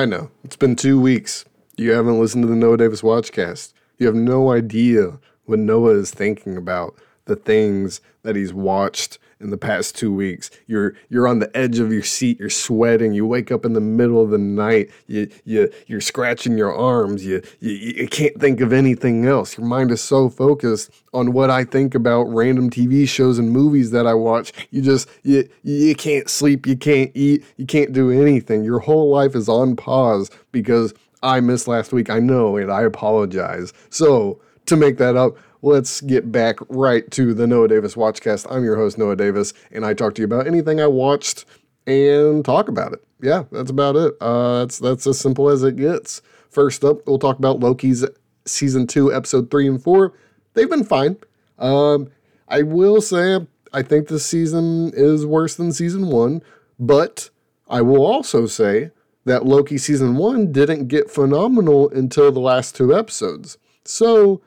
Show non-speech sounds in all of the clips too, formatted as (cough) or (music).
I know. It's been two weeks. You haven't listened to the Noah Davis Watchcast. You have no idea what Noah is thinking about, the things that he's watched in the past two weeks. You're you're on the edge of your seat, you're sweating, you wake up in the middle of the night, you you you're scratching your arms, you you, you can't think of anything else. Your mind is so focused on what I think about random TV shows and movies that I watch. You just you you can't sleep, you can't eat, you can't do anything. Your whole life is on pause because I missed last week. I know and I apologize. So, to make that up, let's get back right to the Noah Davis Watchcast. I'm your host, Noah Davis, and I talk to you about anything I watched and talk about it. Yeah, that's about it. Uh, that's that's as simple as it gets. First up, we'll talk about Loki's season two, episode three and four. They've been fine. Um, I will say I think this season is worse than season one, but I will also say that Loki season one didn't get phenomenal until the last two episodes. So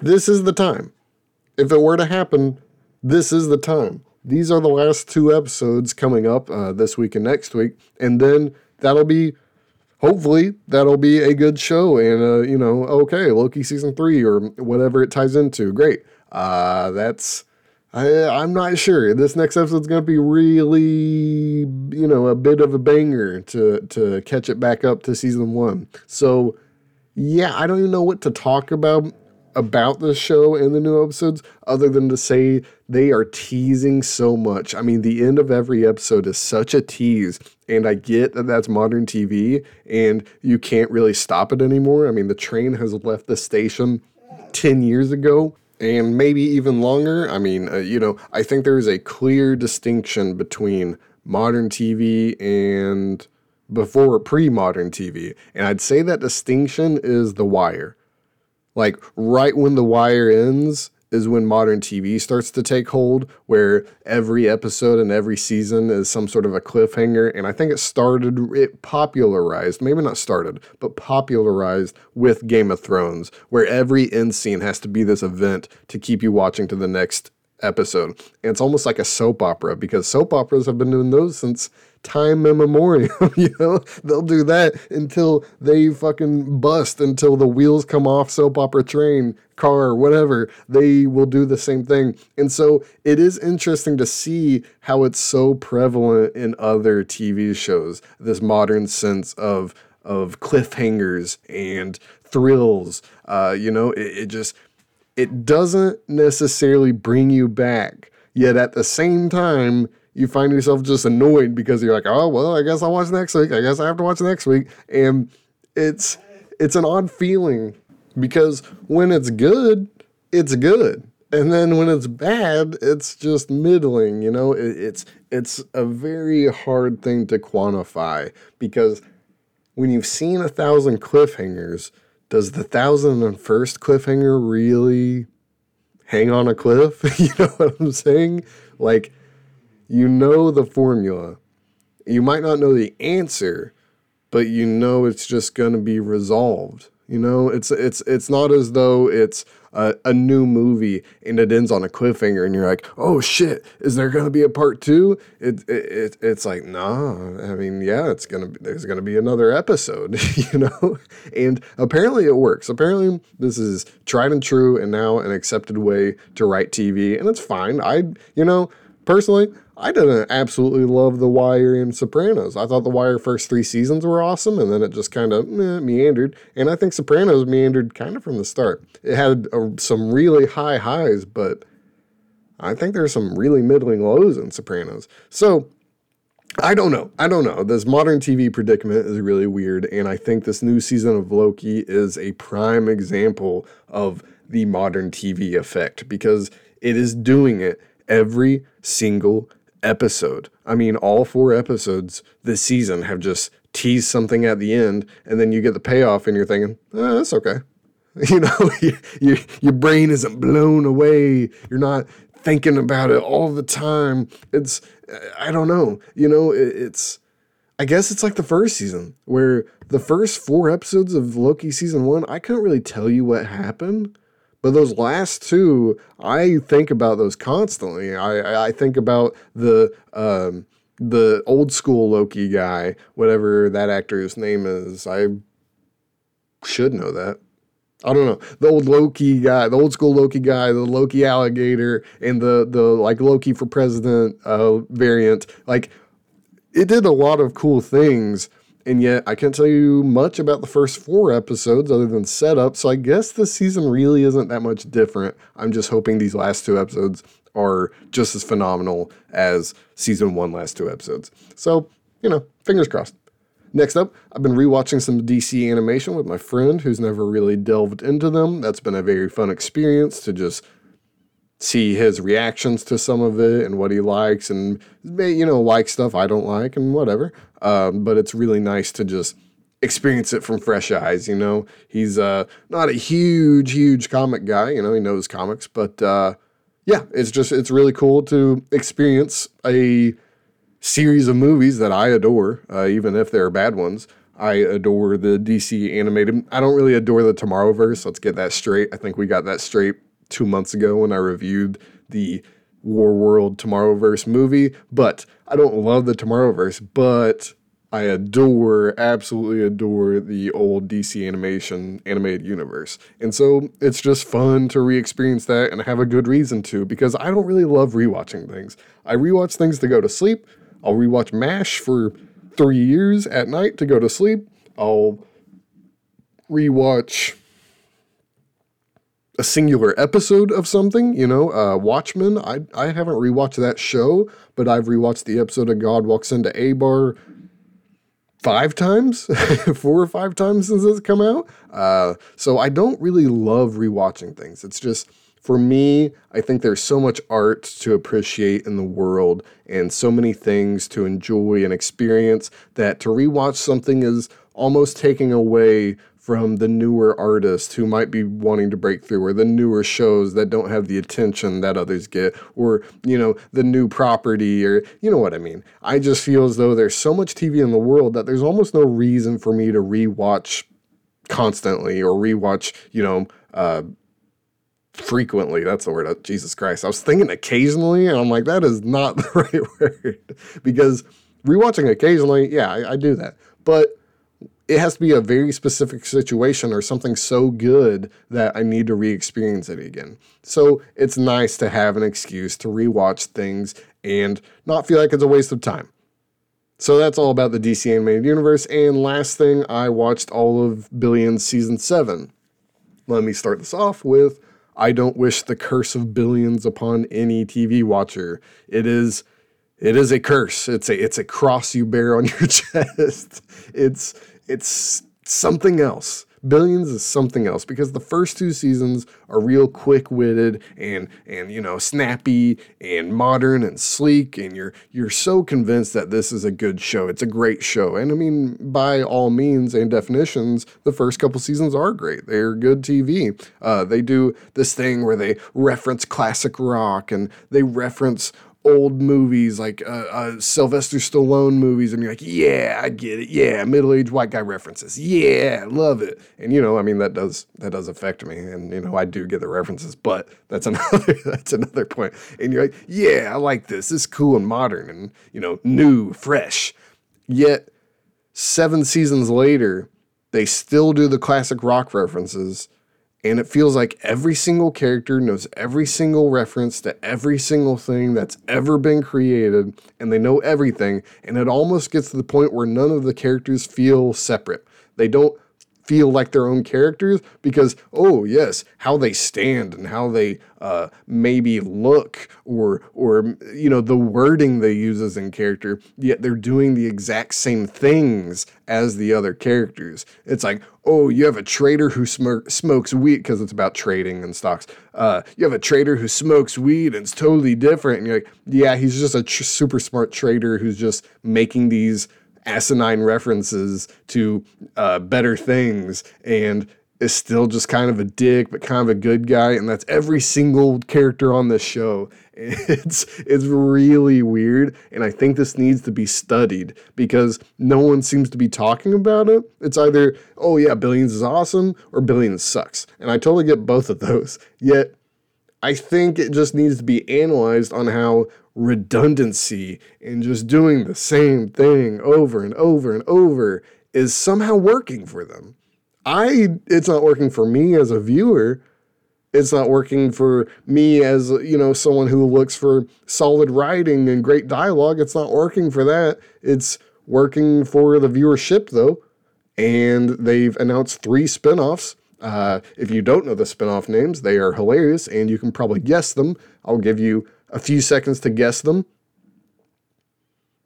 this is the time. If it were to happen, this is the time. These are the last two episodes coming up uh, this week and next week, and then that'll be hopefully that'll be a good show and uh, you know okay loki season three or whatever it ties into. Great. Uh, that's I, i'm not sure. This next episode's going to be really you know a bit of a banger to to catch it back up to season one. So yeah i don't even know what to talk about about the show and the new episodes other than to say they are teasing so much. I mean, the end of every episode is such a tease, and I get that that's modern TV and you can't really stop it anymore. I mean, the train has left the station 10 years ago. And maybe even longer. I mean, uh, you know, I think there is a clear distinction between modern TV and before pre modern TV. And I'd say that distinction is The Wire. Like right when The Wire ends is when modern TV starts to take hold, where every episode and every season is some sort of a cliffhanger. And I think it started, it popularized, maybe not started, but popularized with Game of Thrones, where every end scene has to be this event to keep you watching to the next episode. And it's almost like a soap opera because soap operas have been doing those since time immemorial. (laughs) you know, they'll do that until they fucking bust, until the wheels come off soap opera train, car, whatever. They will do the same thing. And so it is interesting to see how it's so prevalent in other TV shows, this modern sense of of cliffhangers and thrills. Uh, you know, it, it just it doesn't necessarily bring you back. Yet at the same time, you find yourself just annoyed because you're like, oh well, I guess I'll watch next week. I guess I have to watch next week, and it's it's an odd feeling because when it's good, it's good, and then when it's bad, it's just middling. You know, it, it's it's a very hard thing to quantify because when you've seen a thousand cliffhangers, does the thousand and first cliffhanger really hang on a cliff? (laughs) you know what I'm saying? Like you know the formula. You might not know the answer, but you know it's just going to be resolved. You know, it's it's it's not as though it's a, a, new movie and it ends on a cliffhanger and you're like, oh shit, is there gonna be a part two? It, it, it it's like, nah. I mean, yeah, it's gonna be, there's gonna be another episode, (laughs) you know. And apparently it works. Apparently this is tried and true and now an accepted way to write TV, and it's fine. I, you know, personally, I didn't absolutely love The Wire and Sopranos. I thought The Wire first three seasons were awesome, and then it just kind of meandered. And I think Sopranos meandered kind of from the start. It had uh, some really high highs, but I think there's some really middling lows in Sopranos. So I don't know. I don't know. This modern TV predicament is really weird, and I think this new season of Loki is a prime example of the modern TV effect because it is doing it every single episode. I mean, all four episodes this season have just teased something at the end, and then you get the payoff, and you're thinking, eh, that's okay. (laughs) You know, (laughs) your, your brain isn't blown away. You're not thinking about it all the time. It's, I don't know, you know, it, it's, I guess it's like the first season where the first four episodes of Loki season one, I couldn't really tell you what happened. But those last two, I think about those constantly. I, I think about the um, the old school Loki guy, whatever that actor's name is. I should know that. I don't know the old Loki guy, the old school Loki guy, the Loki alligator, and the the like Loki for president uh, variant. Like it did a lot of cool things, and yet I can't tell you much about the first four episodes other than setup. So I guess this season really isn't that much different. I'm just hoping these last two episodes are just as phenomenal as season one last two episodes. So you know, fingers crossed. Next up, I've been rewatching some DC animation with my friend who's never really delved into them. That's been a very fun experience to just see his reactions to some of it and what he likes and you know like stuff I don't like and whatever. Um, but it's really nice to just experience it from fresh eyes. You know, he's uh, not a huge, huge comic guy. You know, he knows comics, but uh, yeah, it's just it's really cool to experience a series of movies that I adore, uh, even if they're bad ones. I adore the DC animated. I don't really adore the Tomorrowverse. Let's get that straight. I think we got that straight two months ago when I reviewed the War World Tomorrowverse movie. But I don't love the Tomorrowverse, but I adore, absolutely adore the old DC animation animated universe. And so it's just fun to re experience that and have a good reason to because I don't really love rewatching things. I rewatch things to go to sleep. I'll rewatch MASH for three years at night to go to sleep. I'll rewatch a singular episode of something, you know, uh, Watchmen. I, I haven't rewatched that show, but I've rewatched the episode of God Walks into Abar five times, (laughs) four or five times since it's come out. Uh, so I don't really love rewatching things. It's just for me, I think there's so much art to appreciate in the world and so many things to enjoy and experience that to rewatch something is almost taking away from the newer artists who might be wanting to break through or the newer shows that don't have the attention that others get or you know the new property or you know what i mean i just feel as though there's so much tv in the world that there's almost no reason for me to rewatch constantly or rewatch you know uh, frequently. That's the word. Uh, Jesus Christ. I was thinking occasionally, and I'm like, that is not (laughs) the right word. because rewatching occasionally, yeah, I, I, do that. But it has to be a very specific situation or something so good that I need to re experience it again. So it's nice to have an excuse to rewatch things and not feel like it's a waste of time. So that's all about the DC animated universe. And last thing, I watched all of Billions season 7. Let me start this off with I don't wish the curse of billions upon any TV watcher. It is it is a curse. It's a it's a cross you bear on (laughs) your chest. It's it's something else. Billions is something else because the first two seasons are real quick-witted and and you know snappy and modern and sleek and you're you're so convinced that this is a good show. It's a great show. And I mean by all means and definitions, the first couple seasons are great. They're good TV. Uh, they do this thing where they reference classic rock and they reference old movies like uh, uh, Sylvester Stallone movies, and you're like, yeah, I get it. Yeah, middle aged white guy references. Yeah, love it. And you know, I mean, that does that does affect me, and you know, I do get the references, but that's (laughs) another that's another point. And you're like, yeah, I like this. This is cool and modern, and you know, new, fresh. Yet, seven seasons later, they still do the classic rock references and it feels like every single character knows every single reference to every single thing that's ever been created, and they know everything. And it almost gets to the point where none of the characters feel separate. They don't feel like their own characters because oh yes how they stand and how they uh, maybe look or or you know the wording they use as in character yet they're doing the exact same things as the other characters. It's like oh you have a trader who sm- smokes weed because it's about trading and stocks. Uh, you have a trader who smokes weed and it's totally different. And you're like yeah he's just a tr- super smart trader who's just making these asinine references to uh, better things and is still just kind of a dick but kind of a good guy and that's every single character on this show. (laughs) It's it's really weird and i think this needs to be studied because no one seems to be talking about it. It's either oh yeah billions is awesome or billions sucks and i totally get both of those. Yet i think it just needs to be analyzed on how redundancy and just doing the same thing over and over and over is somehow working for them. I it's not working for me as a viewer. It's not working for me as you know someone who looks for solid writing and great dialogue. It's not working for that. It's working for the viewership though. And they've announced three spin-offs. Uh, if you don't know the spin-off names, they are hilarious and you can probably guess them. I'll give you a few seconds to guess them.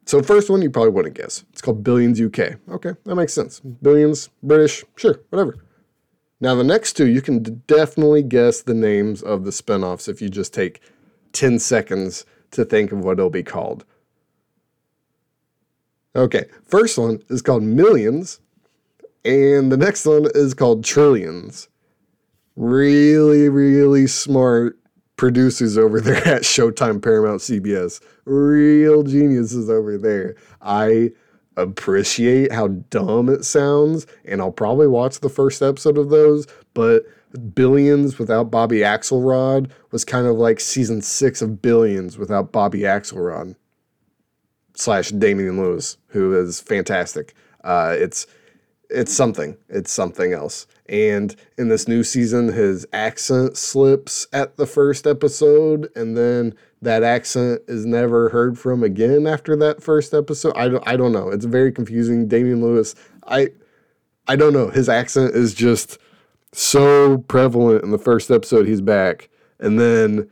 So first one you probably wouldn't guess. It's called Billions UK. Okay, that makes sense. Billions, British, sure, whatever. Now the next two you can definitely guess the names of the spinoffs if you just take 10 seconds to think of what it'll be called. Okay, first one is called Millions, and the next one is called Trillions. Really, really smart producers over there (laughs) at Showtime, Paramount, CBS. Real geniuses over there. I appreciate how dumb it sounds, and I'll probably watch the first episode of those, but Billions without Bobby Axelrod was kind of like season six of Billions without Bobby Axelrod slash Damian Lewis, who is fantastic. Uh, it's it's something. It's something else. And in this new season, his accent slips at the first episode, and then that accent is never heard from again after that first episode. I don't, I don't know. It's very confusing. Damian Lewis, I, I don't know. His accent is just so prevalent in the first episode he's back, and then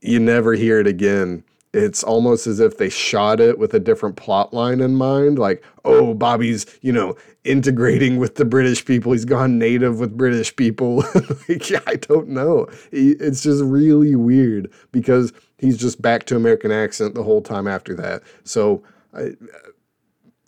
you never hear it again it's almost as if they shot it with a different plot line in mind like oh bobby's you know integrating with the british people. He's gone native with british people. (laughs) Like i don't know. It's just really weird because he's just back to american accent the whole time after that. So i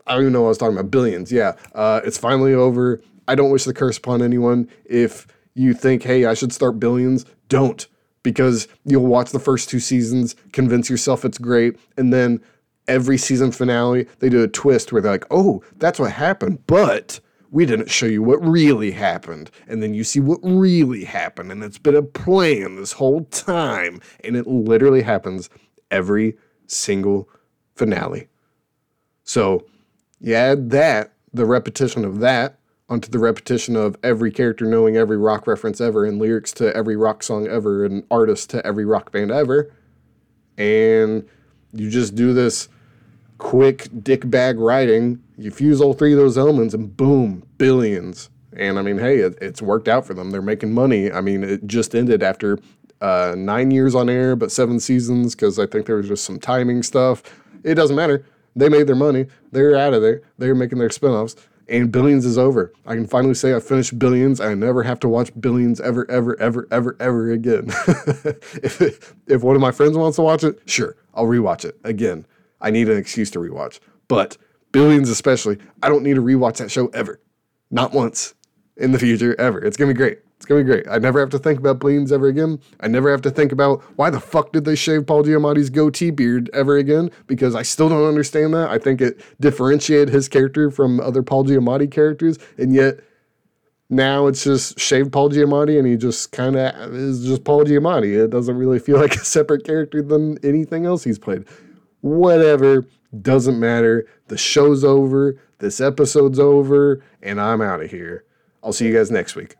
i don't even know what i was talking about. Billions yeah. Uh, it's finally over. I don't wish the curse upon anyone. If you think hey i should start billions don't because you'll watch the first two seasons, convince yourself it's great, and then every season finale, they do a twist where they're like, oh, that's what happened, but we didn't show you what really happened. And then you see what really happened, and it's been a plan this whole time. And it literally happens every single finale. So you add that, the repetition of that, onto the repetition of every character knowing every rock reference ever and lyrics to every rock song ever and artist to every rock band ever. And you just do this quick dick bag writing. You fuse all three of those elements and boom, billions. And I mean, hey, it, it's worked out for them. They're making money. I mean, it just ended after uh, nine years on air, but seven seasons because I think there was just some timing stuff. It doesn't matter. They made their money. They're out of there. They're making their spinoffs and Billions is over. I can finally say I finished Billions. I never have to watch Billions ever, ever, ever, ever, ever again. (laughs) if if one of my friends wants to watch it, sure, I'll rewatch it again. I need an excuse to rewatch, but Billions especially, I don't need to rewatch that show ever, not once in the future ever. It's gonna be great. It's gonna be great. I never have to think about Billions ever again. I never have to think about why the fuck did they shave Paul Giamatti's goatee beard ever again because I still don't understand that. I think it differentiated his character from other Paul Giamatti characters, and yet now it's just shaved Paul Giamatti and he just kind of is just Paul Giamatti. It doesn't really feel (laughs) like a separate character than anything else he's played. Whatever, doesn't matter. The show's over, this episode's over, and I'm out of here. I'll see you guys next week.